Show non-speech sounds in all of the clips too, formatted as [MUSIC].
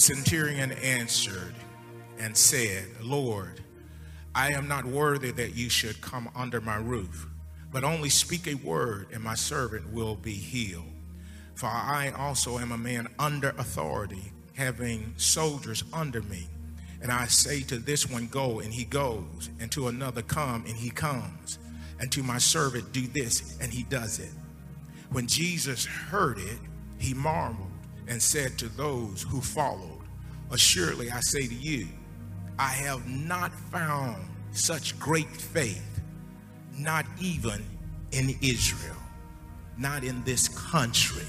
verse 8. The centurion answered and said, Lord, I am not worthy that you should come under my roof, but only speak a word, and my servant will be healed. For I also am a man under authority, having soldiers under me. And I say to this one, Go, and he goes, and to another, Come, and he comes, and to my servant, Do this, and he does it. When Jesus heard it, he marveled and said to those who followed, Assuredly, I say to you, I have not found such great faith, not even in Israel, not in this country.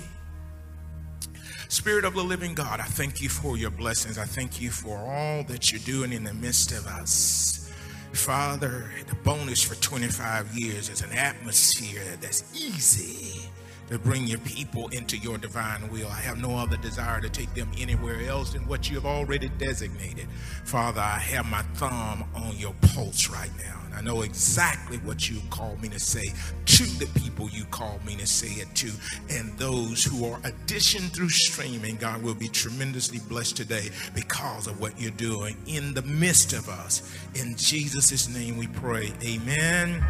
Spirit of the living God, I thank you for your blessings. I thank you for all that you're doing in the midst of us. Father, the bonus for 25 years is an atmosphere that's easy to bring your people into your divine will. I have no other desire to take them anywhere else than what you have already designated. Father, I have my thumb on your pulse right now. And I know exactly what you called me to say to the people you called me to say it to. And those who are addition through streaming, God will be tremendously blessed today because of what you're doing in the midst of us. In Jesus' name we pray. Amen.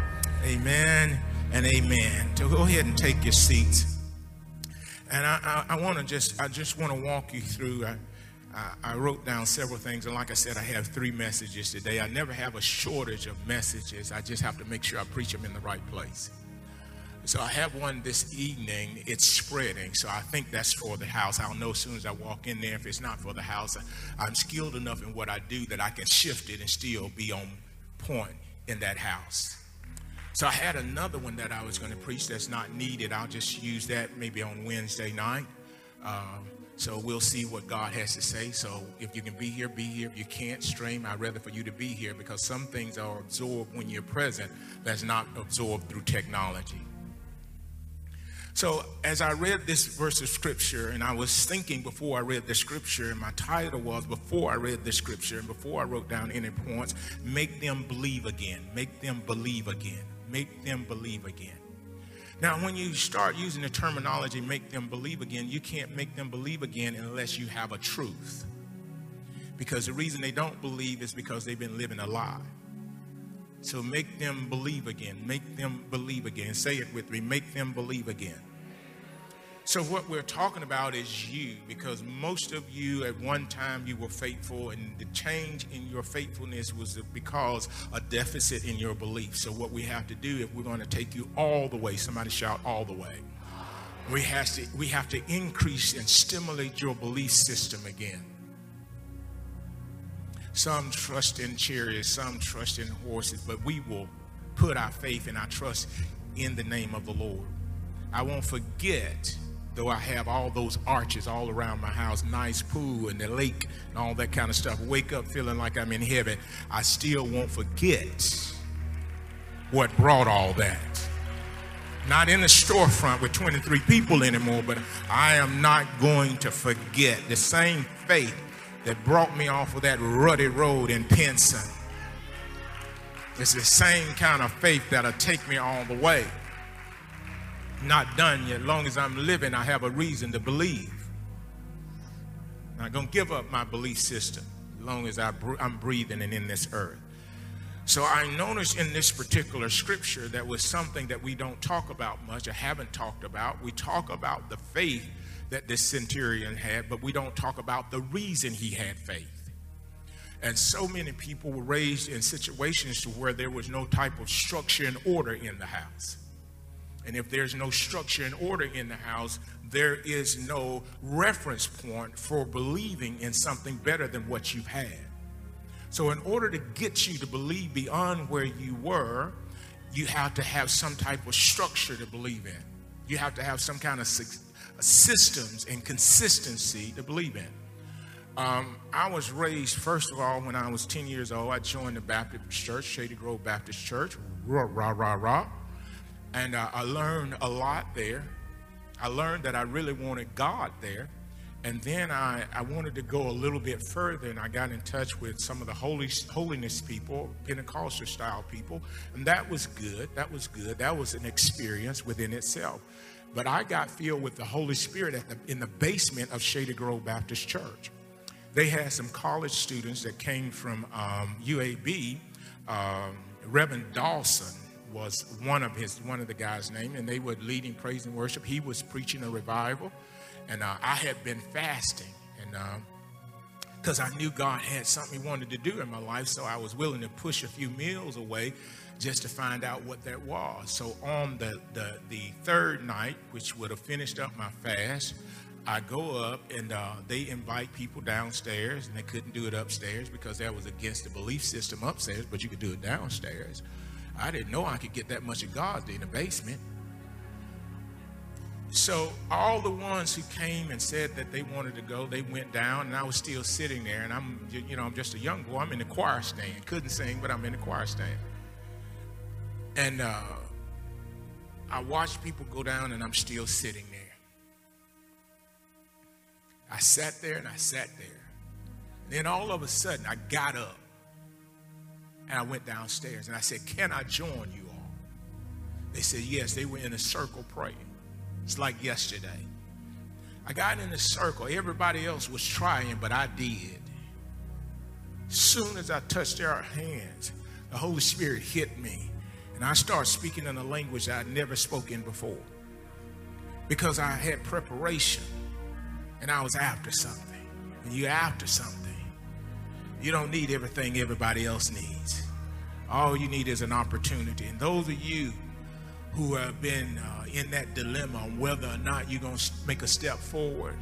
Amen and amen. So go ahead and take your seats. And I, I, I want to just, I just want to walk you through. I, I, wrote down several things, and like I said, I have three messages today. I never have a shortage of messages. I just have to make sure I preach them in the right place. So I have one this evening. It's spreading, so I think that's for the house. I'll know as soon as I walk in there if it's not for the house. I'm skilled enough in what I do that I can shift it and still be on point in that house. So I had another one that I was going to preach that's not needed. I'll just use that maybe on Wednesday night. Um, so we'll see what God has to say. So if you can be here, be here. If you can't stream, I'd rather for you to be here because some things are absorbed when you're present that's not absorbed through technology. So as I read this verse of scripture, and I was thinking before I read the scripture, and my title was Before I Read the Scripture, and before I wrote down any points, make them believe again. Make them believe again make them believe again. Now, when you start using the terminology, make them believe again, you can't make them believe again unless you have a truth. Because the reason they don't believe is because they've been living a lie. So make them believe again. Make them believe again. Say it with me. Make them believe again. So, what we're talking about is you, because most of you at one time you were faithful, and the change in your faithfulness was because a deficit in your belief. So, what we have to do if we're going to take you all the way, somebody shout all the way. We have to we have to increase and stimulate your belief system again. Some trust in chariots, some trust in horses, but we will put our faith and our trust in the name of the Lord. I won't forget though I have all those arches all around my house, nice pool and the lake and all that kind of stuff, wake up feeling like I'm in heaven, I still won't forget what brought all that. Not in the storefront with 23 people anymore, but I am not going to forget the same faith that brought me off of that ruddy road in Pinson. It's the same kind of faith that'll take me all the way not done yet. Long as I'm living, I have a reason to believe. I'm not going to give up my belief system long as I, I'm breathing and in this earth. So I noticed in this particular scripture that was something that we don't talk about much, or haven't talked about. We talk about the faith that this centurion had, but we don't talk about the reason he had faith. And so many people were raised in situations to where there was no type of structure and order in the house. And if there's no structure and order in the house, there is no reference point for believing in something better than what you've had. So, in order to get you to believe beyond where you were, you have to have some type of structure to believe in. You have to have some kind of systems and consistency to believe in. Um, I was raised, first of all, when I was 10 years old, I joined the Baptist Church, Shady Grove Baptist Church, rah, rah, rah, rah. And uh, I learned a lot there. I learned that I really wanted God there. And then I, I wanted to go a little bit further, and I got in touch with some of the holy, holiness people, Pentecostal style people, and that was good. That was good. That was an experience within itself. But I got filled with the Holy Spirit at the, in the basement of Shady Grove Baptist Church. They had some college students that came from um, UAB. Um, Reverend Dawson was one of his one of the guys' name, and they were leading praise and worship. He was preaching a revival, and uh, I had been fasting, and because uh, I knew God had something He wanted to do in my life, so I was willing to push a few meals away just to find out what that was. So on the the, the third night, which would have finished up my fast. I go up and uh, they invite people downstairs, and they couldn't do it upstairs because that was against the belief system upstairs, but you could do it downstairs. I didn't know I could get that much of God in the basement. So all the ones who came and said that they wanted to go, they went down, and I was still sitting there. And I'm, you know, I'm just a young boy. I'm in the choir stand. Couldn't sing, but I'm in the choir stand. And uh, I watched people go down, and I'm still sitting there. I sat there and I sat there. And then all of a sudden, I got up and I went downstairs and I said, Can I join you all? They said, Yes. They were in a circle praying. It's like yesterday. I got in a circle. Everybody else was trying, but I did. Soon as I touched their hands, the Holy Spirit hit me. And I started speaking in a language I'd never spoken before. Because I had preparation and I was after something. When you're after something, you don't need everything everybody else needs. All you need is an opportunity. And those of you who have been uh, in that dilemma on whether or not you're going to make a step forward,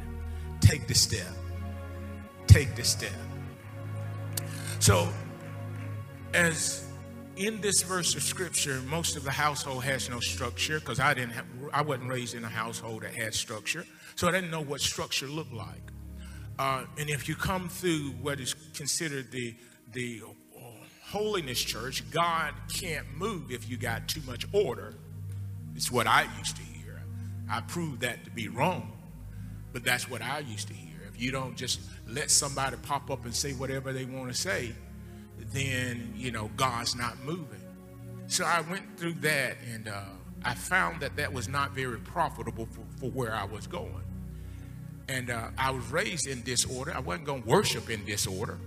take the step. Take the step. So, as in this verse of scripture, most of the household has no structure because I didn't. Have, I wasn't raised in a household that had structure, so I didn't know what structure looked like. Uh, and if you come through what is considered the the holiness church, God can't move if you got too much order. It's what I used to hear. I proved that to be wrong, but that's what I used to hear. If you don't just let somebody pop up and say whatever they want to say, then you know God's not moving. So I went through that, and uh, I found that that was not very profitable for, for where I was going. And uh, I was raised in disorder. I wasn't going to worship in disorder.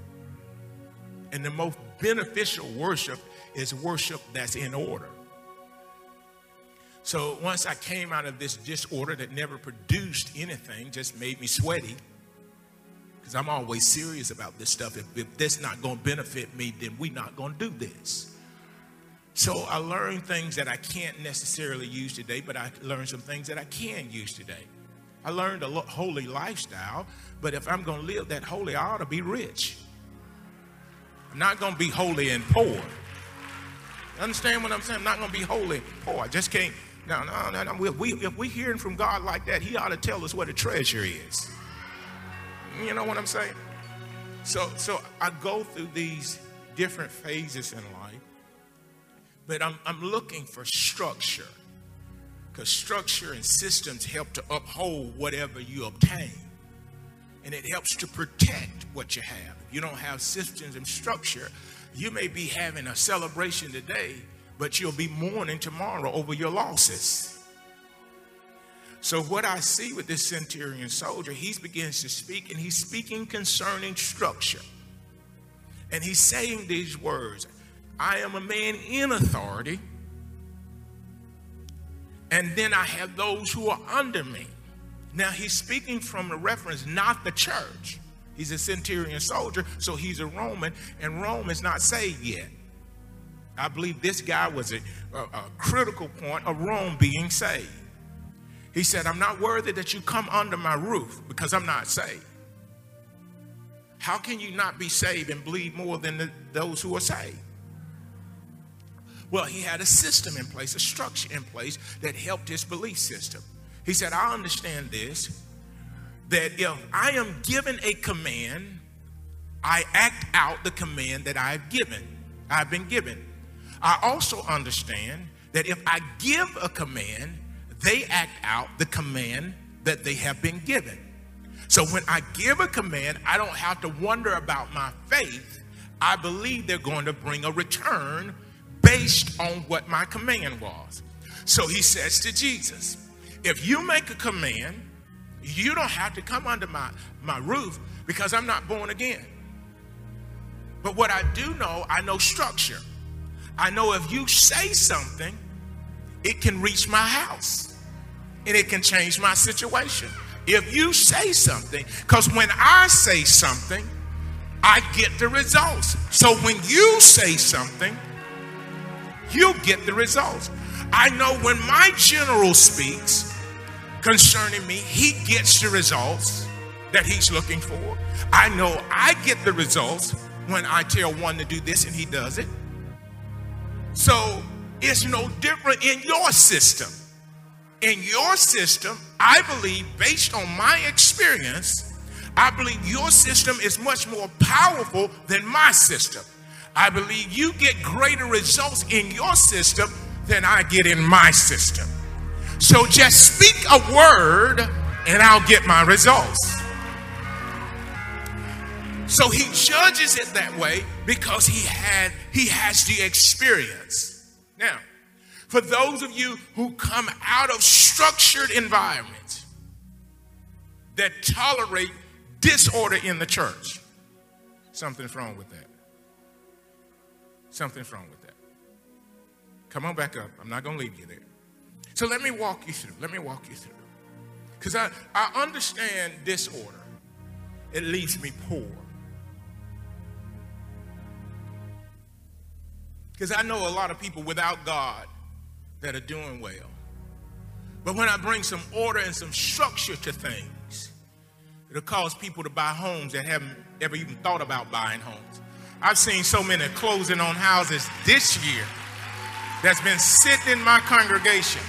And the most beneficial worship is worship that's in order. So once I came out of this disorder that never produced anything, just made me sweaty, because I'm always serious about this stuff. If, if this not going to benefit me, then we're not going to do this. So I learned things that I can't necessarily use today, but I learned some things that I can use today. I learned a holy lifestyle, but if I'm going to live that holy, I ought to be rich. I'm not going to be holy and poor. Understand what I'm saying? I'm not going to be holy poor. I just can't. No, no, no. no. If, we, if we're hearing from God like that, He ought to tell us what a treasure is. You know what I'm saying? So, so I go through these different phases in life, but I'm, I'm looking for structure because structure and systems help to uphold whatever you obtain. And it helps to protect what you have. If you don't have systems and structure, you may be having a celebration today, but you'll be mourning tomorrow over your losses. So, what I see with this centurion soldier, he begins to speak, and he's speaking concerning structure. And he's saying these words I am a man in authority and then I have those who are under me. Now he's speaking from the reference, not the church. He's a centurion soldier, so he's a Roman, and Rome is not saved yet. I believe this guy was a, a, a critical point of Rome being saved. He said, I'm not worthy that you come under my roof because I'm not saved. How can you not be saved and bleed more than the, those who are saved? Well, he had a system in place, a structure in place that helped his belief system. He said, I understand this that if I am given a command, I act out the command that I've given. I've been given. I also understand that if I give a command, they act out the command that they have been given. So when I give a command, I don't have to wonder about my faith. I believe they're going to bring a return based on what my command was. So he says to Jesus, If you make a command, you don't have to come under my, my roof because I'm not born again. But what I do know, I know structure. I know if you say something, it can reach my house and it can change my situation. If you say something, because when I say something, I get the results. So when you say something, you get the results. I know when my general speaks concerning me, he gets the results that he's looking for. I know I get the results when I tell one to do this and he does it. So it's no different in your system. In your system, I believe, based on my experience, I believe your system is much more powerful than my system. I believe you get greater results in your system than I get in my system. So just speak a word and I'll get my results. So he judges it that way because he had he has the experience. Now, for those of you who come out of structured environments that tolerate disorder in the church, something's wrong with that. Something's wrong with that. Come on back up. I'm not going to leave you there. So let me walk you through. Let me walk you through. Because I, I understand disorder. It leaves me poor. Because I know a lot of people without God that are doing well. But when I bring some order and some structure to things, it'll cause people to buy homes that haven't ever even thought about buying homes. I've seen so many closing on houses this year that's been sitting in my congregation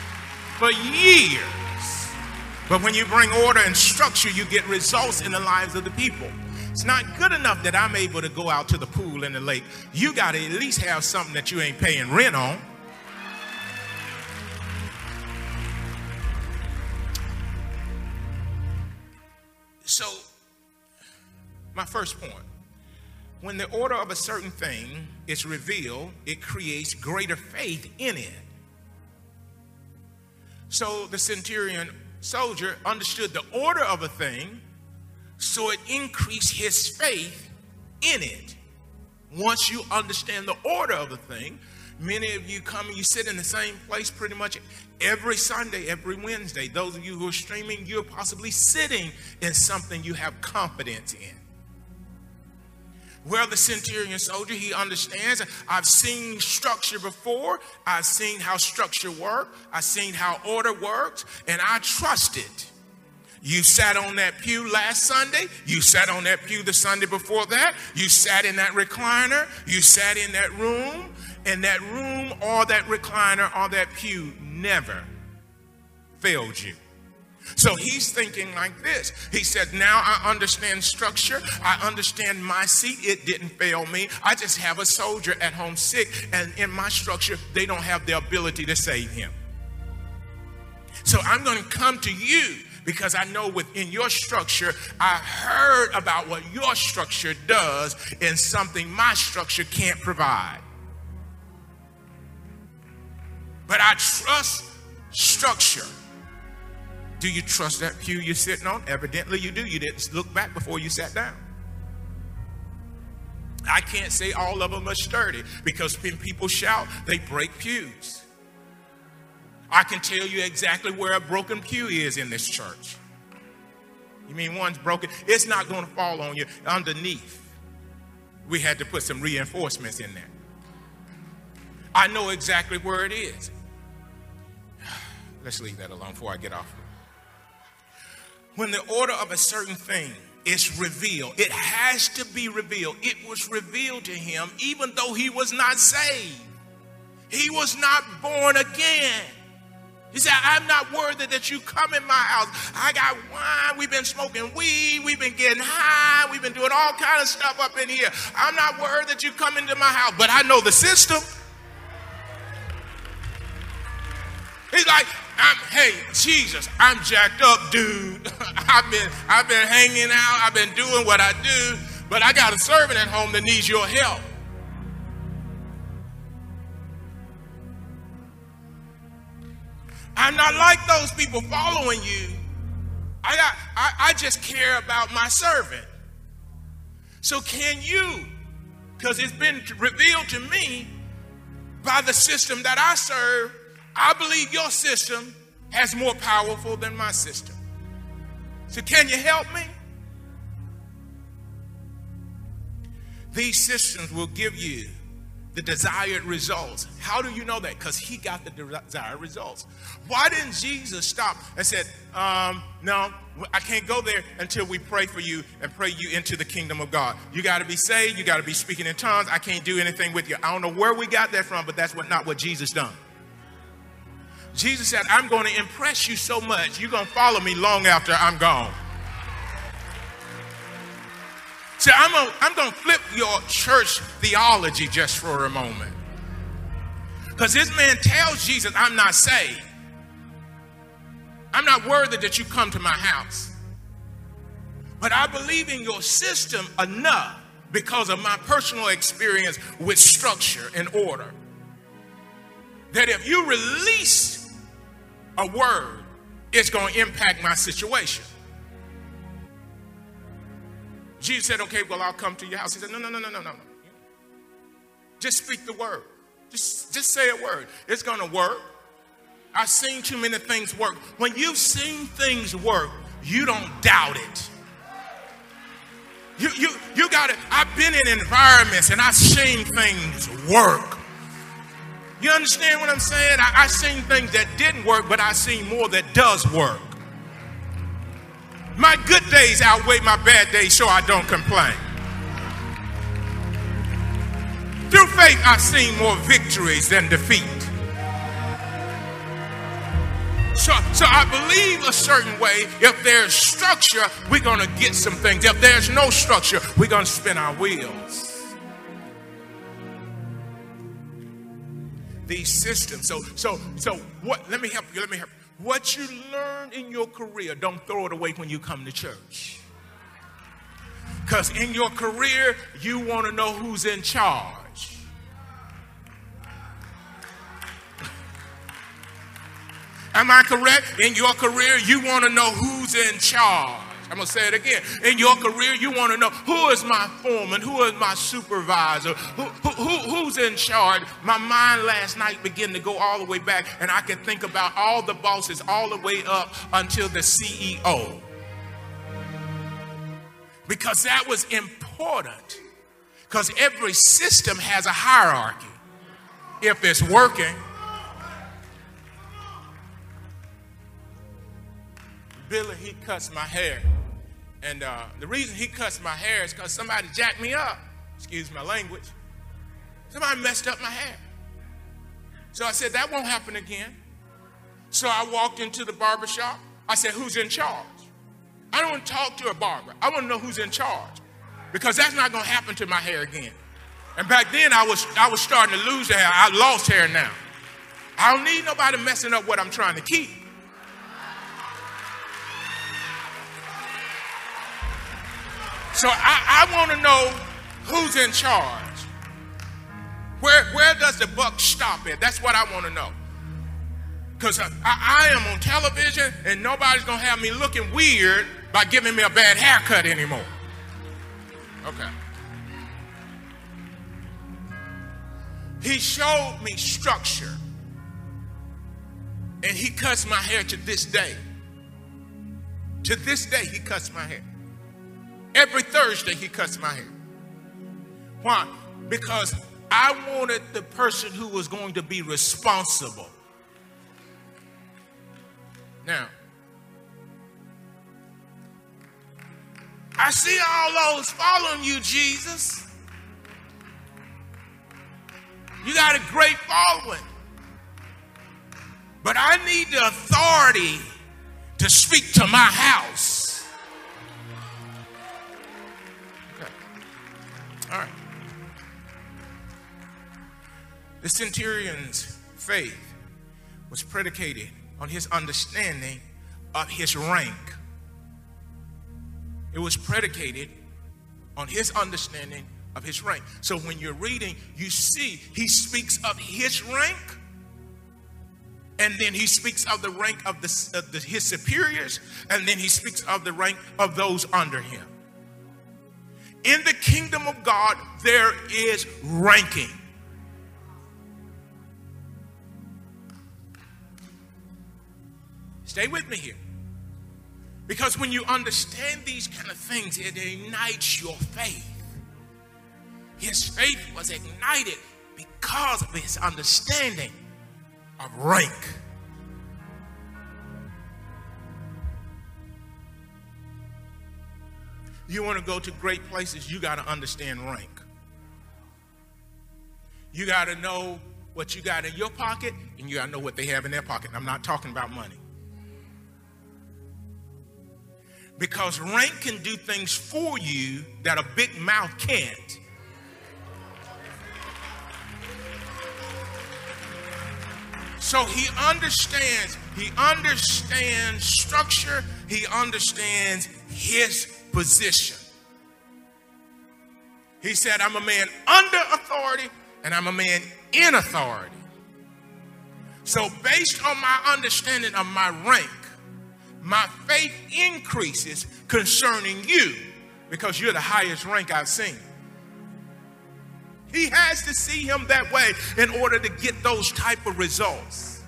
for years. But when you bring order and structure, you get results in the lives of the people. It's not good enough that I'm able to go out to the pool and the lake. You got to at least have something that you ain't paying rent on. So, my first point when the order of a certain thing is revealed, it creates greater faith in it. So, the centurion soldier understood the order of a thing so it increased his faith in it. Once you understand the order of a thing, many of you come and you sit in the same place pretty much every Sunday, every Wednesday. Those of you who are streaming, you're possibly sitting in something you have confidence in. Well, the centurion soldier, he understands. I've seen structure before. I've seen how structure works. I've seen how order works, and I trust it. You sat on that pew last Sunday. You sat on that pew the Sunday before that. You sat in that recliner. You sat in that room. And that room or that recliner or that pew never failed you. So he's thinking like this. He said, Now I understand structure. I understand my seat. It didn't fail me. I just have a soldier at home sick, and in my structure, they don't have the ability to save him. So I'm going to come to you because I know within your structure, I heard about what your structure does in something my structure can't provide. But I trust structure. Do you trust that pew you're sitting on? Evidently you do. You didn't look back before you sat down. I can't say all of them are sturdy because when people shout, they break pews. I can tell you exactly where a broken pew is in this church. You mean one's broken? It's not going to fall on you underneath. We had to put some reinforcements in there. I know exactly where it is. [SIGHS] Let's leave that alone before I get off. When the order of a certain thing is revealed, it has to be revealed. It was revealed to him even though he was not saved. He was not born again. He said, I'm not worthy that you come in my house. I got wine. We've been smoking weed. We've been getting high. We've been doing all kind of stuff up in here. I'm not worthy that you come into my house, but I know the system. He's like, I'm, hey, Jesus, I'm jacked up, dude. [LAUGHS] I've been, I've been hanging out. I've been doing what I do, but I got a servant at home that needs your help. I'm not like those people following you. I, got, I, I just care about my servant. So can you? Because it's been revealed to me by the system that I serve. I believe your system has more powerful than my system. So can you help me? These systems will give you the desired results. How do you know that? Because he got the desired results. Why didn't Jesus stop and said, um, "No, I can't go there until we pray for you and pray you into the kingdom of God. You got to be saved. You got to be speaking in tongues. I can't do anything with you. I don't know where we got that from, but that's what not what Jesus done. Jesus said, "I'm going to impress you so much. You're going to follow me long after I'm gone." So I'm gonna, I'm gonna flip your church theology just for a moment. Because this man tells Jesus, I'm not saved. I'm not worthy that you come to my house. But I believe in your system enough because of my personal experience with structure and order. That if you release a word, it's going to impact my situation. Jesus said, Okay, well, I'll come to your house. He said, No, no, no, no, no, no. Just speak the word. Just, just say a word. It's going to work. I've seen too many things work. When you've seen things work, you don't doubt it. You, you, you got it. I've been in environments and I've seen things work. You understand what I'm saying? I, I've seen things that didn't work, but I've seen more that does work. My good days outweigh my bad days, so I don't complain. Through faith, I've seen more victories than defeat. So, so I believe a certain way. If there's structure, we're going to get some things. If there's no structure, we're going to spin our wheels. These systems. So, so, so what? Let me help you. Let me help. You. What you learn in your career, don't throw it away when you come to church. Because in your career, you want to know who's in charge. Am I correct? In your career, you want to know who's in charge. I'm going to say it again. In your career, you want to know who is my foreman, who is my supervisor, who, who, who's in charge. My mind last night began to go all the way back, and I could think about all the bosses all the way up until the CEO. Because that was important. Because every system has a hierarchy. If it's working, Billy, he cuts my hair. And uh, the reason he cuts my hair is because somebody jacked me up. Excuse my language. Somebody messed up my hair. So I said, that won't happen again. So I walked into the barber shop. I said, who's in charge? I don't want to talk to a barber. I want to know who's in charge. Because that's not going to happen to my hair again. And back then I was I was starting to lose hair. I lost hair now. I don't need nobody messing up what I'm trying to keep. So I, I want to know who's in charge. Where, where does the buck stop at? That's what I want to know. Because I, I, am on television and nobody's going to have me looking weird by giving me a bad haircut anymore. Okay. He showed me structure. And he cuts my hair to this day. To this day, he cuts my hair. Every Thursday, he cuts my hair. Why? Because I wanted the person who was going to be responsible. Now, I see all those following you, Jesus. You got a great following. But I need the authority to speak to my house. The centurion's faith was predicated on his understanding of his rank. It was predicated on his understanding of his rank. So when you're reading, you see he speaks of his rank And then he speaks of the rank of, the, of the, his superiors, and then he speaks of the rank of those under him. In the kingdom of God, there is ranking. Stay with me here. Because when you understand these kind of things, it ignites your faith. His faith was ignited because of his understanding of rank. You want to go to great places, you got to understand rank. You got to know what you got in your pocket, and you got to know what they have in their pocket. I'm not talking about money. Because rank can do things for you that a big mouth can't. So he understands, he understands structure, he understands his position. He said, I'm a man under authority and I'm a man in authority. So, based on my understanding of my rank, my faith increases concerning you because you're the highest rank I've seen. He has to see him that way in order to get those type of results.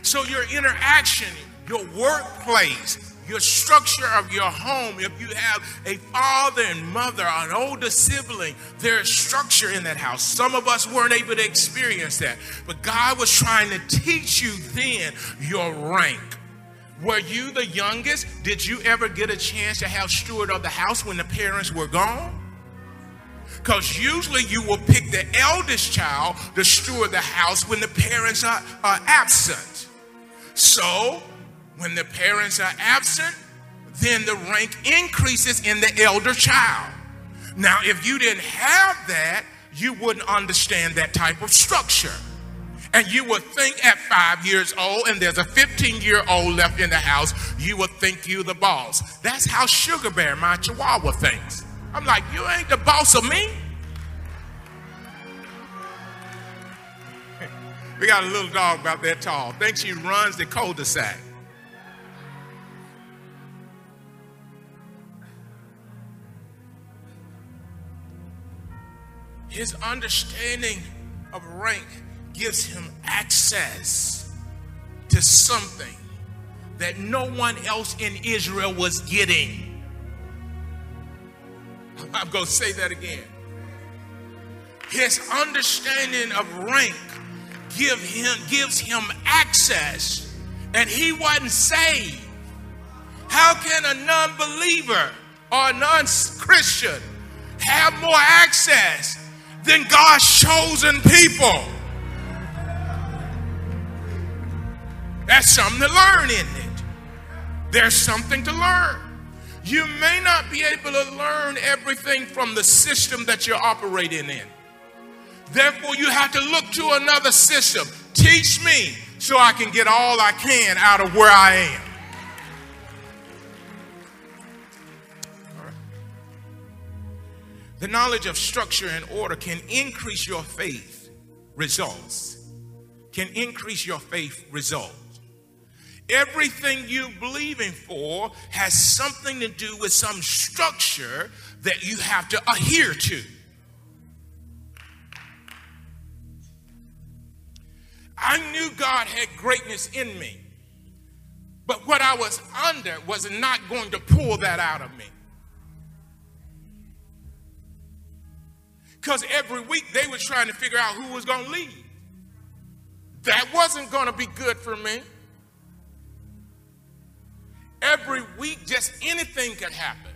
So your interaction, your workplace, your structure of your home, if you have a father and mother, an older sibling, there's structure in that house. Some of us weren't able to experience that, but God was trying to teach you then your rank. Were you the youngest? Did you ever get a chance to have steward of the house when the parents were gone? Because usually you will pick the eldest child to steward the house when the parents are, are absent. So, when the parents are absent, then the rank increases in the elder child. Now, if you didn't have that, you wouldn't understand that type of structure. And you would think at five years old, and there's a 15 year old left in the house, you would think you the boss. That's how Sugar Bear, my chihuahua, thinks. I'm like, you ain't the boss of me. [LAUGHS] we got a little dog about that tall. Thinks she runs the cul-de-sac. His understanding of rank gives him access to something that no one else in Israel was getting. I'm going to say that again. His understanding of rank give him, gives him access, and he wasn't saved. How can a non believer or a non Christian have more access than God's chosen people? That's something to learn, isn't it? There's something to learn. You may not be able to learn everything from the system that you're operating in. Therefore, you have to look to another system. Teach me so I can get all I can out of where I am. The knowledge of structure and order can increase your faith results. Can increase your faith results. Everything you're believing for has something to do with some structure that you have to adhere to. I knew God had greatness in me, but what I was under was not going to pull that out of me. Because every week they were trying to figure out who was going to lead. That wasn't going to be good for me. Every week, just anything could happen.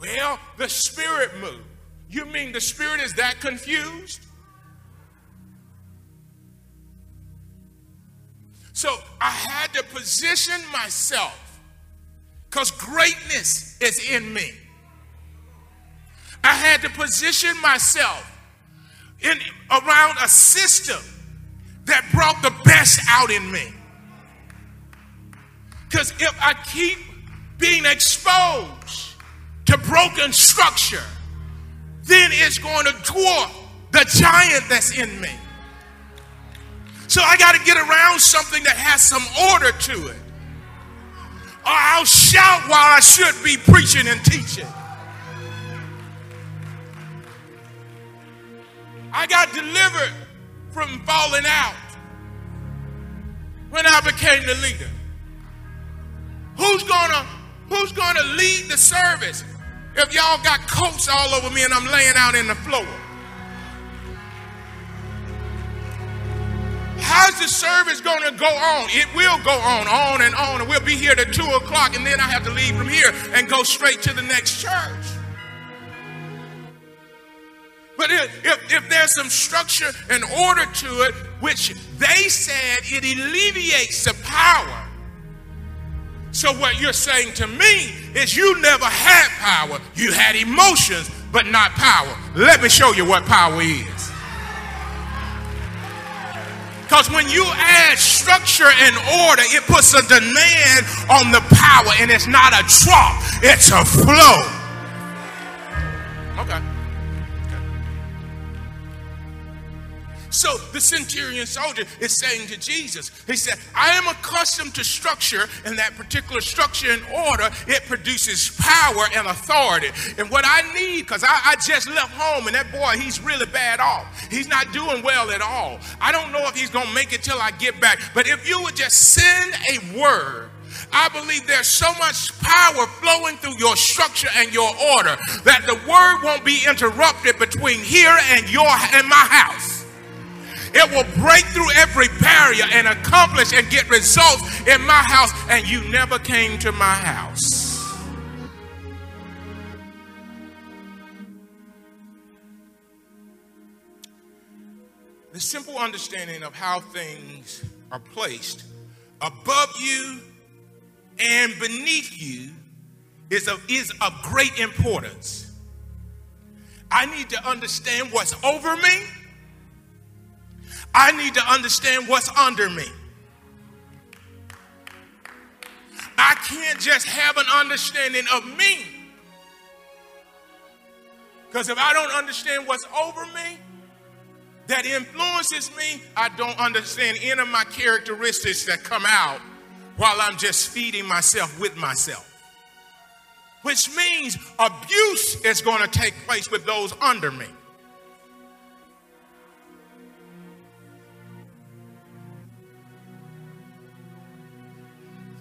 Well, the spirit moved. You mean the spirit is that confused? So I had to position myself because greatness is in me. I had to position myself in around a system that brought the best out in me. Because if I keep being exposed to broken structure, then it's going to dwarf the giant that's in me. So I got to get around something that has some order to it. Or I'll shout while I should be preaching and teaching. I got delivered from falling out when I became the leader. Who's gonna who's gonna lead the service if y'all got coats all over me and I'm laying out in the floor? How's the service to go on? It will go on, on and on, and we'll be here to 2 o'clock, and then I have to leave from here and go straight to the next church. But if, if, if, there's some structure and order to it, which they said it alleviates the power. So, what you're saying to me is you never had power. You had emotions, but not power. Let me show you what power is. Because when you add structure and order, it puts a demand on the power, and it's not a drop, it's a flow. So the centurion soldier is saying to Jesus, he said, I am accustomed to structure, and that particular structure and order, it produces power and authority. And what I need, because I, I, just left home, and that boy, he's really bad off. He's not doing well at all. I don't know if he's going to make it till I get back. But if you would just send a word, I believe there's so much power flowing through your structure and your order that the word won't be interrupted between here and your and my house. It will break through every barrier and accomplish and get results in my house, and you never came to my house. The simple understanding of how things are placed above you and beneath you is of, is of great importance. I need to understand what's over me I need to understand what's under me. I can't just have an understanding of me. Because if I don't understand what's over me, that influences me, I don't understand any of my characteristics that come out while I'm just feeding myself with myself. Which means abuse is going to take place with those under me.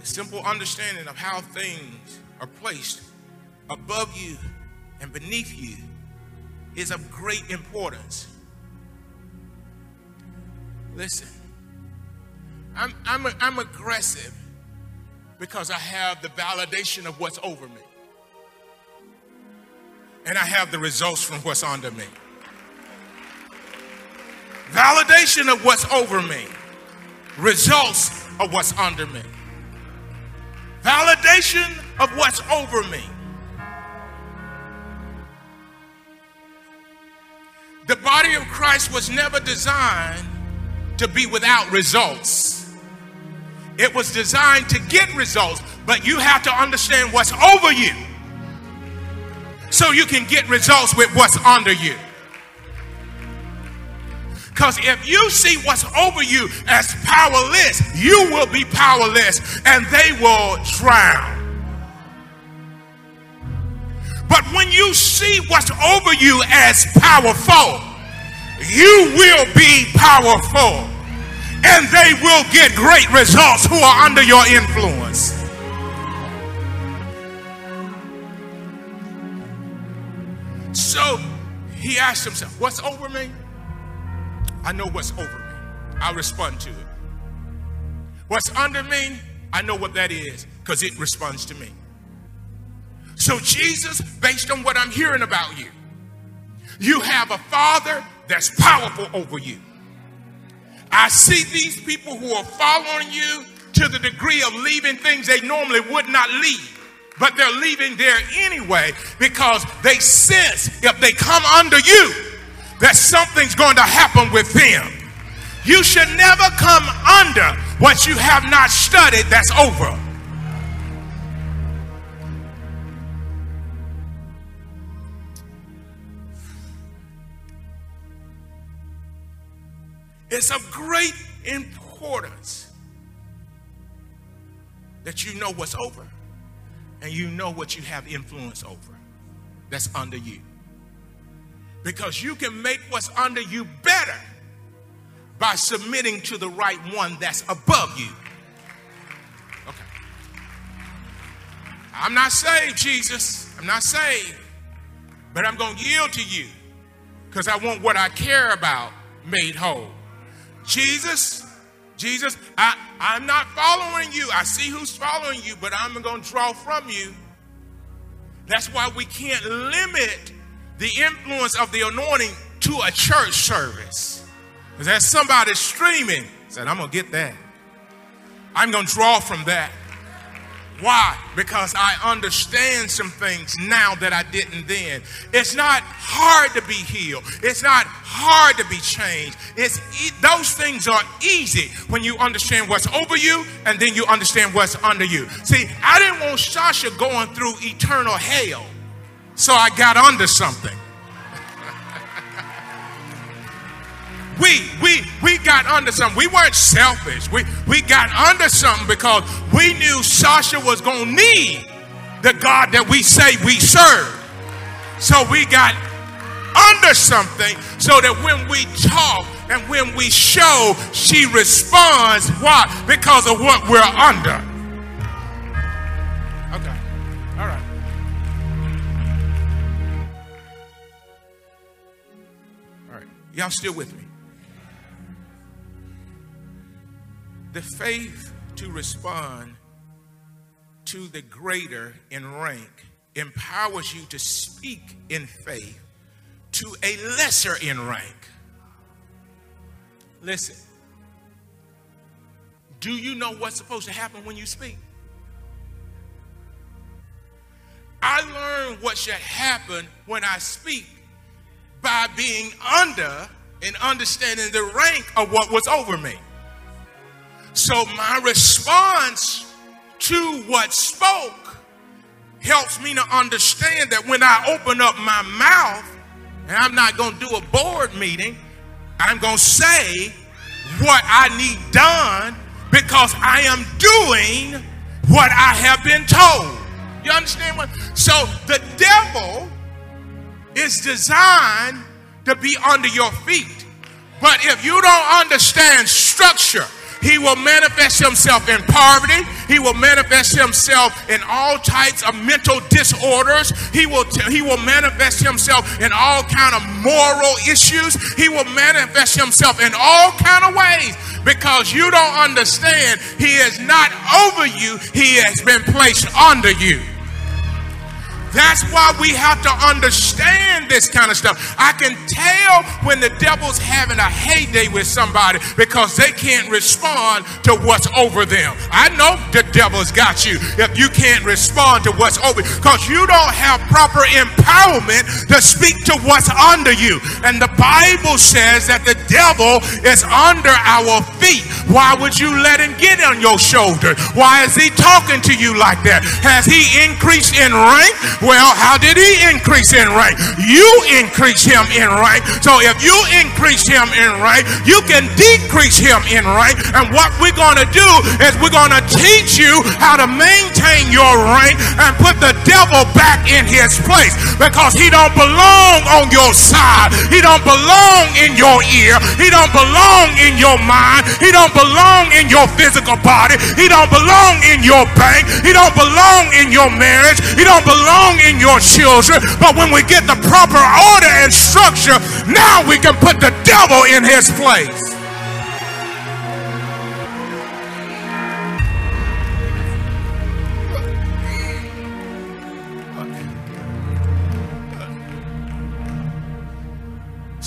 Simple understanding of how things are placed above you and beneath you is of great importance. Listen, I'm, I'm, I'm aggressive because I have the validation of what's over me. And I have the results from what's under me. Validation of what's over me, results of what's under me validation of what's over me. The body of Christ was never designed to be without results. It was designed to get results, but you have to understand what's over you so you can get results with what's under you. Because if you see what's over you as powerless, you will be powerless and they will drown. But when you see what's over you as powerful, you will be powerful and they will get great results who are under your influence. So he asked himself, What's over me? I know what's over me. I'll respond to it. What's under me, I know what that is because it responds to me. So, Jesus, based on what I'm hearing about you, you have a father that's powerful over you. I see these people who are following you to the degree of leaving things they normally would not leave, but they're leaving there anyway because they sense if they come under you, that something's going to happen with them. You should never come under what you have not studied that's over. It's of great importance that you know what's over and you know what you have influence over that's under you. Because you can make what's under you better by submitting to the right one that's above you. Okay. I'm not saved, Jesus. I'm not saved. But I'm going to yield to you because I want what I care about made whole. Jesus, Jesus, I, I'm not following you. I see who's following you, but I'm going to draw from you. That's why we can't limit the influence of the anointing to a church service. Because there's somebody streaming said, I'm going to get that. I'm going to draw from that. Why? Because I understand some things now that I didn't then. It's not hard to be healed. It's not hard to be changed. It's those things are easy when you understand what's over you and then you understand what's under you. See, I didn't want Sasha going through eternal hell. So I got under something. [LAUGHS] we we we got under something. We weren't selfish. We we got under something because we knew Sasha was gonna need the God that we say we serve. So we got under something so that when we talk and when we show, she responds. Why? Because of what we're under. Y'all still with me? The faith to respond to the greater in rank empowers you to speak in faith to a lesser in rank. Listen, do you know what's supposed to happen when you speak? I learned what should happen when I speak by being under and understanding the rank of what was over me. So my response to what spoke helps me to understand that when I open up my mouth, and I'm not going to do a board meeting, I'm going to say what I need done because I am doing what I have been told. You understand what? So the devil is designed to be under your feet. But if you don't understand structure, he will manifest himself in poverty. He will manifest himself in all types of mental disorders. He will, he will manifest himself in all kind of moral issues. He will manifest himself in all kind of ways because you don't understand he is not over you. He has been placed under you. That's why we have to understand this kind of stuff. I can tell when the devil's having a heyday with somebody because they can't respond to what's over them. I know the devil's got you if you can't respond to what's over because you don't have proper empowerment to speak to what's under you. And the Bible says that the devil is under our feet. Why would you let him get on your shoulder? Why is he talking to you like that? Has he increased in rank? Well, how did he increase in rank? You increase him in rank. So if you increase him in rank, you can decrease him in rank. And what we're going to do is we're going to teach you how to maintain your rank and put the devil back in his place because he don't belong on your side. He don't belong in your ear. He don't belong in your mind. He don't belong in your physical body. He don't belong in your bank. He don't belong in your marriage. He don't belong in your children. But when we get the proper order and structure, now we can put the devil in his place.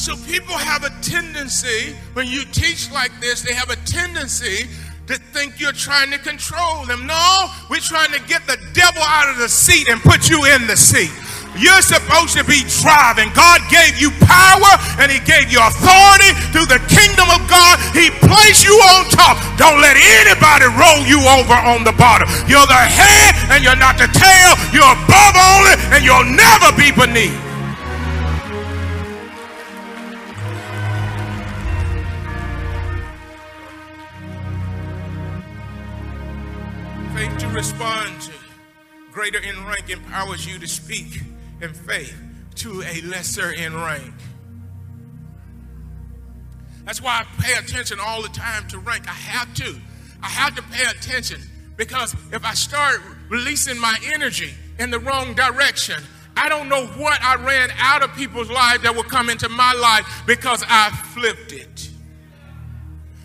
So people have a tendency, when you teach like this, they have a tendency to think you're trying to control them. No, we're trying to get the devil out of the seat and put you in the seat. You're supposed to be driving. God gave you power and He gave you authority through the kingdom of God. He placed you on top. Don't let anybody roll you over on the bottom. You're the head and you're not the tail. You're above only and you'll never be beneath. Respond to greater in rank empowers you to speak in faith to a lesser in rank. That's why I pay attention all the time to rank. I have to. I have to pay attention because if I start releasing my energy in the wrong direction, I don't know what I ran out of people's lives that will come into my life because I flipped it.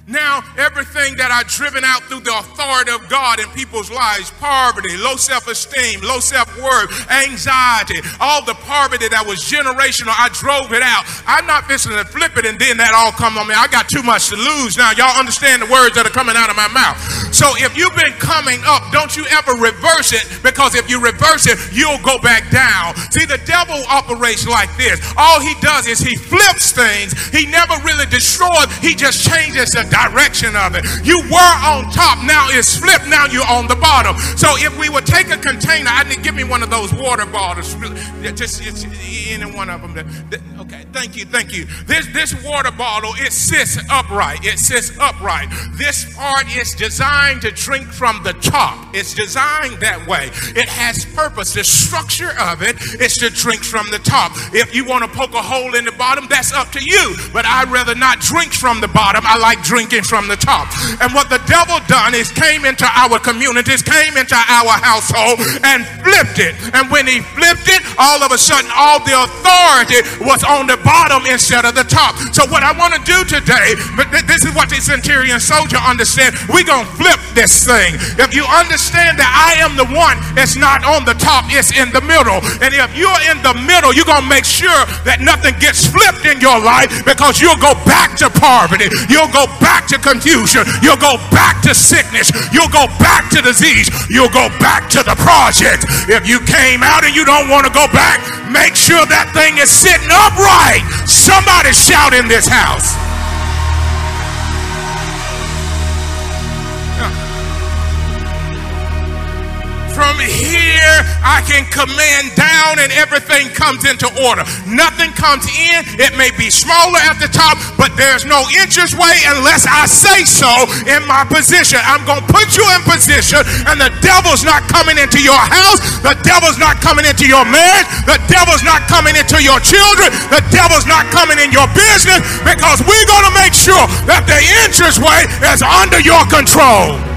Now, everything that I've driven out through the authority of God in people's lives poverty, low self esteem, low self worth, anxiety, all the poverty that was generational, I drove it out. I'm not fixing to flip it and then that all come on me. I got too much to lose. Now, y'all understand the words that are coming out of my mouth. So, if you've been coming up, don't you ever reverse it because if you reverse it, you'll go back down. See, the devil operates like this. All he does is he flips things, he never really destroys, he just changes the direction of it. You were on top, now it's flipped, now you're on the bottom. So if we would take a container, I need give me one of those water bottles. Just any one of them. Okay, thank you, thank you. This this water bottle it sits upright. It sits upright. This part is designed to drink from the top. It's designed that way. It has purpose. The structure of it is to drink from the top. If you want to poke a hole in the bottom, that's up to you. But I'd rather not drink from the bottom. I like drinking drinking from the top. And what the devil done is came into our communities, came into our household and flipped it. And when he flipped it, all of a sudden all the authority was on the bottom instead of the top. So what I want to do today, but this is what the centurion soldier understand. We're going to flip this thing. If you understand that I am the one, it's not on the top, it's in the middle. And if you're in the middle, you're going to make sure that nothing gets flipped in your life because you'll go back to poverty. You'll go back back to confusion. You'll go back to sickness. You'll go back to disease. You'll go back to the project. If you came out and you don't want to go back, make sure that thing is sitting upright. Somebody shout in this house. From here, I can command down and everything comes into order. Nothing comes in. It may be smaller at the top, but there's no entranceway unless I say so in my position. I'm going to put you in position, and the devil's not coming into your house. The devil's not coming into your marriage. The devil's not coming into your children. The devil's not coming in your business because we're going to make sure that the entranceway is under your control.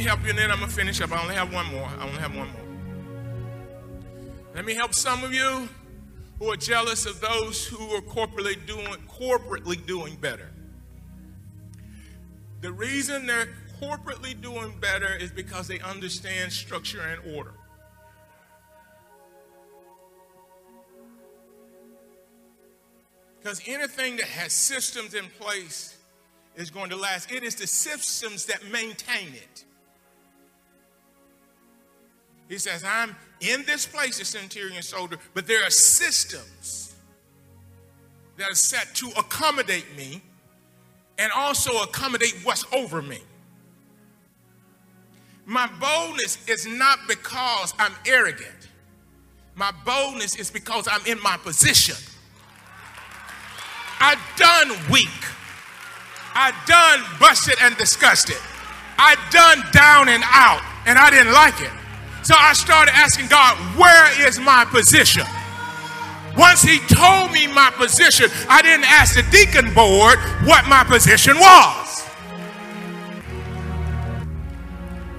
Help you, and then I'm gonna finish up. I only have one more. I only have one more. Let me help some of you who are jealous of those who are corporately doing corporately doing better. The reason they're corporately doing better is because they understand structure and order. Because anything that has systems in place is going to last. It is the systems that maintain it. He says, I'm in this place, the centurion soldier, but there are systems that are set to accommodate me and also accommodate what's over me. My boldness is not because I'm arrogant. My boldness is because I'm in my position. I done weak. I done busted and disgusted. I done down and out, and I didn't like it. So I started asking God, where is my position? Once he told me my position, I didn't ask the deacon board what my position was.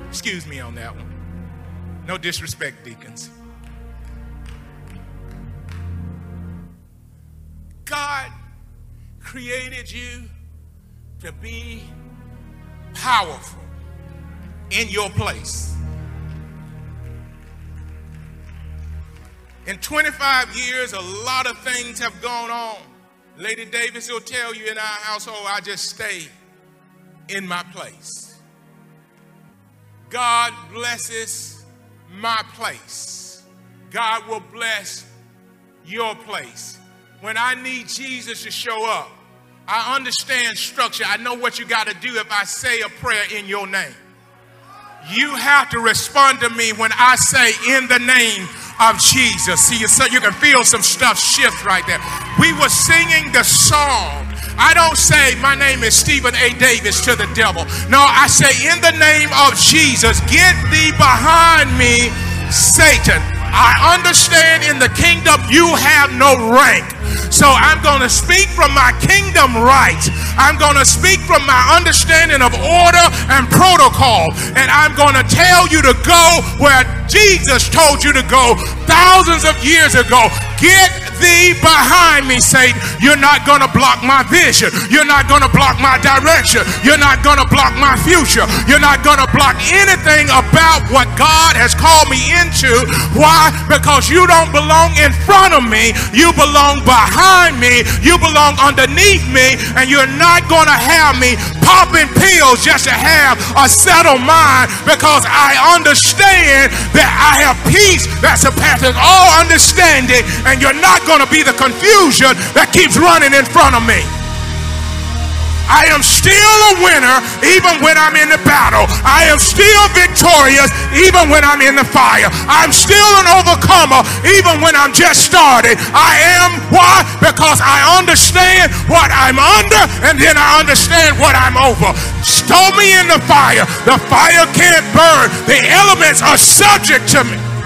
Excuse me on that one. No disrespect, deacons. God created you to be powerful in your place. In 25 years, a lot of things have gone on. Lady Davis will tell you in our household, I just stay in my place. God blesses my place. God will bless your place. When I need Jesus to show up, I understand structure. I know what you got to do if I say a prayer in your name. You have to respond to me when I say in the name of Jesus. See, so you can feel some stuff shift right there. We were singing the song. I don't say my name is Stephen A. Davis to the devil. No, I say in the name of Jesus, get thee behind me, Satan. I understand in the kingdom you have no rank. So I'm going to speak from my kingdom right. I'm going to speak from my understanding of order and protocol. And I'm going to tell you to go where Jesus told you to go thousands of years ago. Get thee behind me, Satan. You're not going to block my vision. You're not going to block my direction. You're not going to block my future. You're not going to block anything about what God has called me into. Why? Because you don't belong in front of me. You belong behind me. You belong underneath me. And you're not going to have me popping pills just to have a settled mind because I understand that I have peace that surpasses all understanding and you're not going to be the confusion that keeps running in front of me. I am still a winner even when I'm in the battle. I am still victorious even when I'm in the fire. I'm still an overcomer even when I'm just started. I am why? Because I understand what I'm under and then I understand what I'm over. Stow me in the fire. The fire can't burn. The elements are subject to me.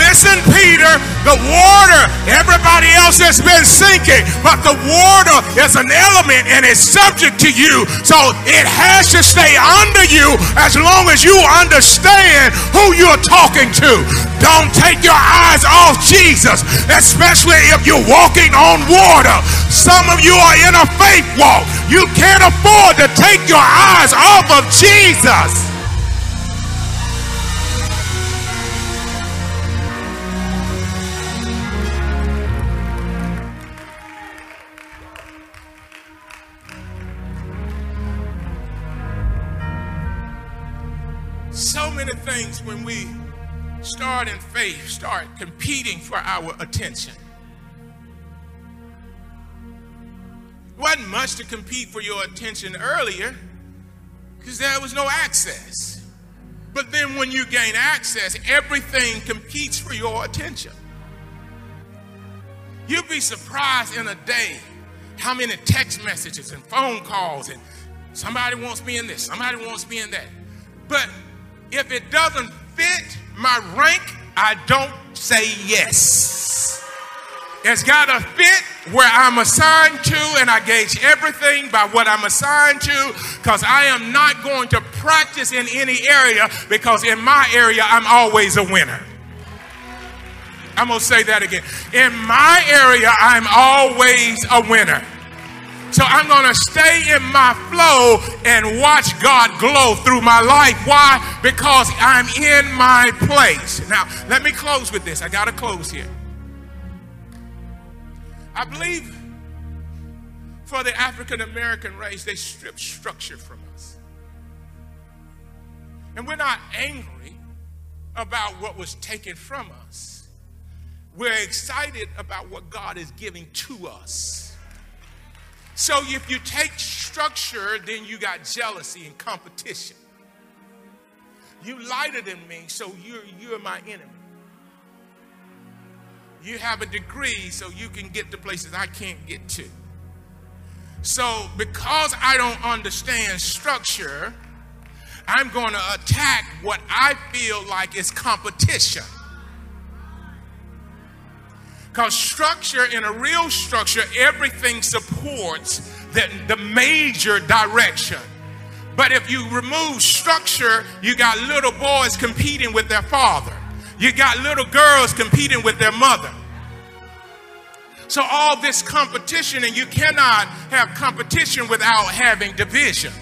Listen, Peter, the water, everybody else has been sinking, but the water is an element and it's subject to you. So it has to stay under you as long as you understand who you're talking to. Don't take your eyes off Jesus, especially if you're walking on water. Some of you are in a faith walk. You can't afford to take your eyes off of Jesus. Things when we start in faith, start competing for our attention. It wasn't much to compete for your attention earlier because there was no access. But then when you gain access, everything competes for your attention. You'd be surprised in a day how many text messages and phone calls and somebody wants me in this, somebody wants me in that. But if it doesn't fit my rank, I don't say yes. It's got to fit where I'm assigned to, and I gauge everything by what I'm assigned to because I am not going to practice in any area because in my area, I'm always a winner. I'm going to say that again. In my area, I'm always a winner. So I'm going to stay in my flow and watch God glow through my life. Why? Because I'm in my place. Now, let me close with this. I got to close here. I believe for the African American race, they stripped structure from us. And we're not angry about what was taken from us. We're excited about what God is giving to us. So if you take structure, then you got jealousy and competition. You lighter than me, so you're, you're my enemy. You have a degree, so you can get to places I can't get to. So because I don't understand structure, I'm going to attack what I feel like is competition. Because structure, in a real structure, everything supports the, the major direction. But if you remove structure, you got little boys competing with their father. You got little girls competing with their mother. So all this competition, and you cannot have competition without having division.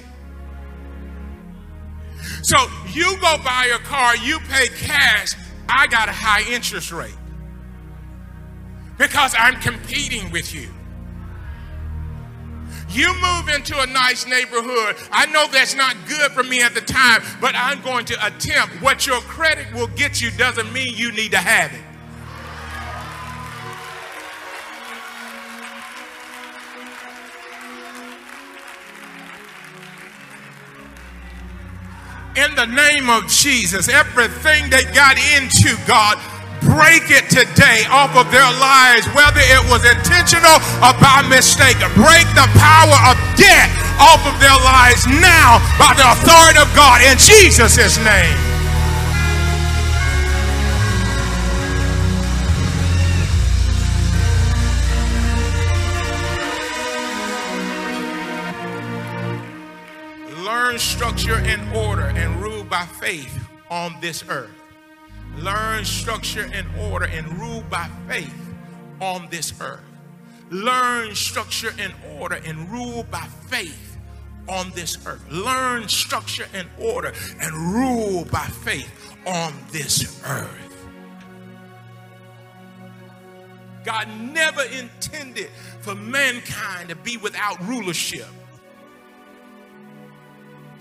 So you go buy a car, you pay cash, I got a high interest rate because I'm competing with you. You move into a nice neighborhood. I know that's not good for me at the time, but I'm going to attempt. What your credit will get you doesn't mean you need to have it. In the name of Jesus, everything they got into, God, break it today off of their lives, whether it was intentional or by mistake. Break the power of debt off of their lives now by the authority of God in Jesus' name. Learn structure and order and rule by faith on this earth. Learn structure and order and rule by faith on this earth. Learn structure and order and rule by faith on this earth. Learn structure and order and rule by faith on this earth. God never intended for mankind to be without rulership.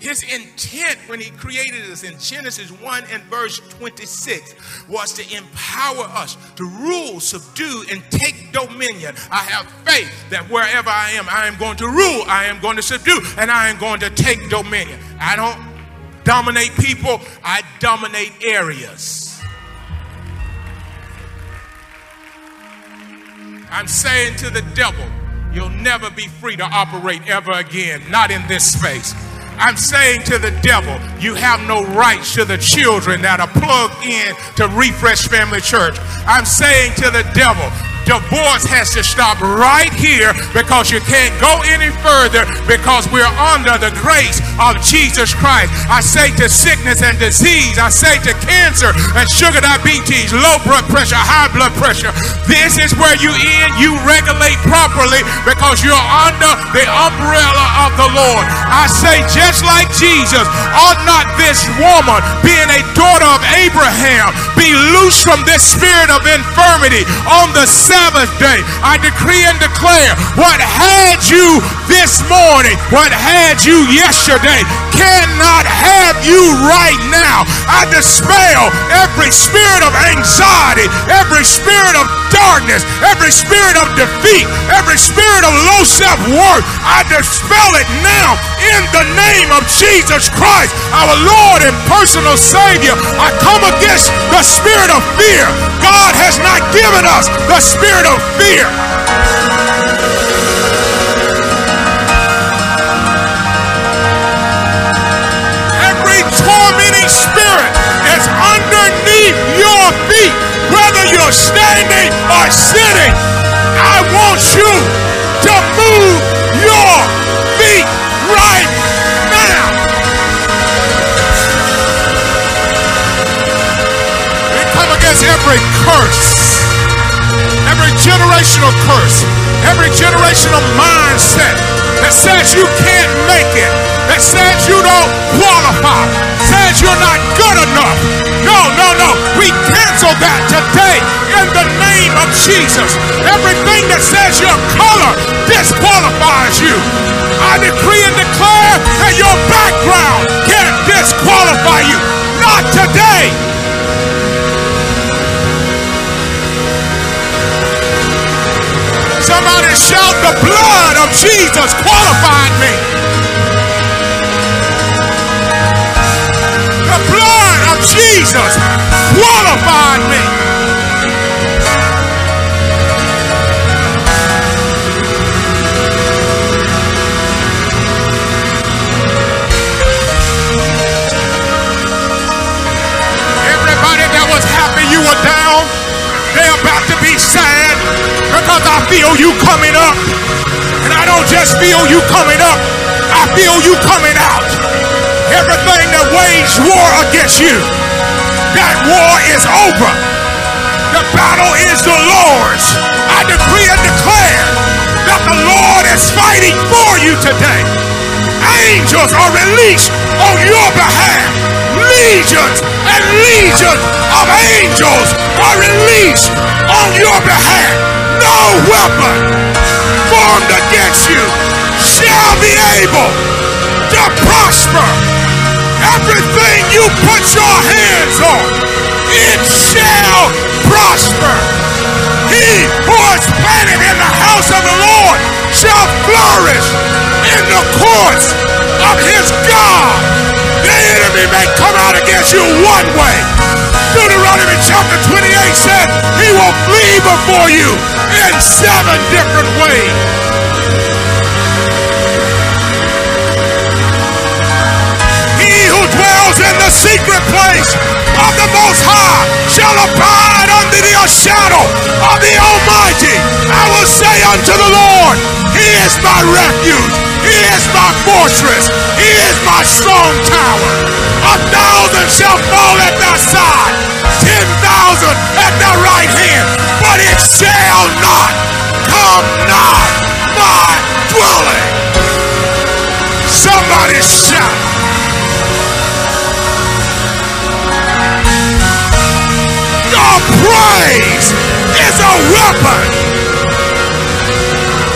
His intent when he created us in Genesis 1 and verse 26 was to empower us to rule, subdue, and take dominion. I have faith that wherever I am, I am going to rule, I am going to subdue, and I am going to take dominion. I don't dominate people, I dominate areas. I'm saying to the devil, you'll never be free to operate ever again, not in this space. I'm saying to the devil, you have no rights to the children that are plugged in to Refresh Family Church. I'm saying to the devil, divorce has to stop right here because you can't go any further because we're under the grace of Jesus Christ. I say to sickness and disease, I say to cancer and sugar diabetes, low blood pressure, high blood pressure. This is where you end. You regulate properly because you're under the umbrella of the Lord. I say, just like Jesus, ought not this woman, being a daughter of Abraham, be loose from this spirit of infirmity on the Sabbath day. I decree and declare what had you this morning, what had you yesterday, cannot have you right now. I dispel every spirit of anxiety, every spirit of darkness, every spirit of defeat, every spirit of low self worth. I dispel it now in the name of Jesus Christ, our Lord and personal Savior. I come against the spirit of fear. God has not given us the spirit of fear. Every tormenting spirit is underneath your feet, whether you're standing or sitting. I want you to move your feet right now. We come against every curse every generational curse, every generational mindset that says you can't make it, that says you don't qualify, says you're not good enough. No. Cancel that today in the name of Jesus. Everything that says your color disqualifies you. I decree and declare that your background can't disqualify you. Not today. Somebody shout, the blood of Jesus qualified me. Blood of Jesus qualified me. Everybody that was happy you were down, they're about to be sad because I feel you coming up. And I don't just feel you coming up, I feel you coming out. Everything that waged war against you, that war is over. The battle is the Lord's. I decree and declare that the Lord is fighting for you today. Angels are released on your behalf. Legions and legions of angels are released on your behalf no weapon formed against you shall be able prosper. Everything you put your hands on, it shall prosper. He who is planted in the house of the Lord shall flourish in the courts of his God. The enemy may come out against you one way. Deuteronomy chapter 28 said he will flee before you in seven different ways. The secret place of the Most High shall abide under the shadow of the Almighty. I will say unto the Lord, He is my refuge. He is my fortress. He is my strong weapon.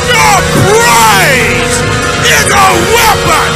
Your praise is a weapon.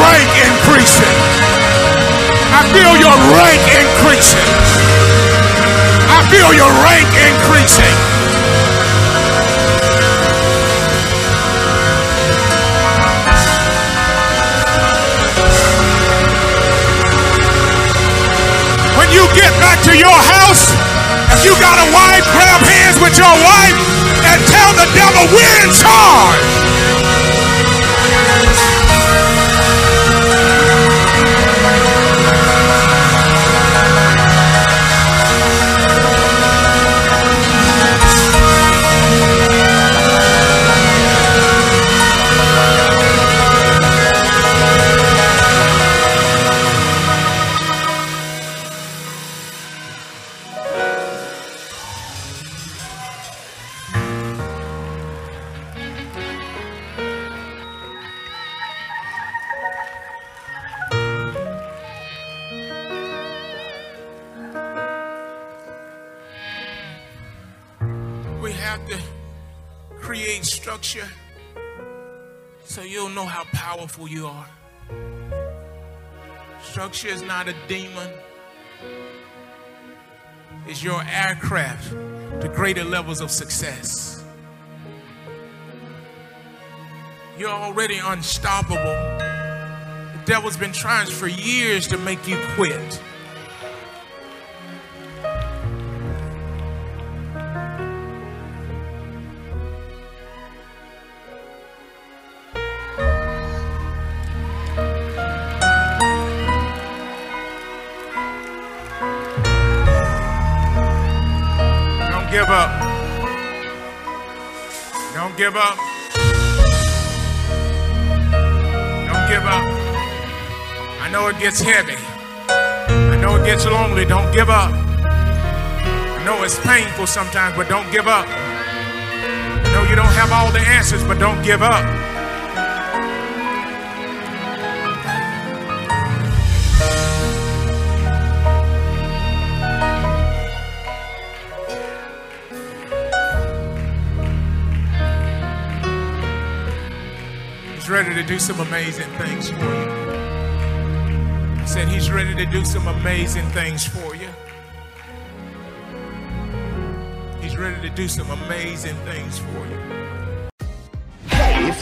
Rank increasing. I feel your rank increasing. I feel your rank increasing. When you get back to your house, if you got a wife, grab hands with your wife and tell the devil we're in charge. Is not a demon, it's your aircraft to greater levels of success. You're already unstoppable. The devil's been trying for years to make you quit. Give up. Don't give up. Don't give up. I know it gets heavy. I know it gets lonely. Don't give up. I know it's painful sometimes, but don't give up. I know you don't have all the answers, but don't give up. Ready to do some amazing things for you. I said, He's ready to do some amazing things for you. He's ready to do some amazing things for you.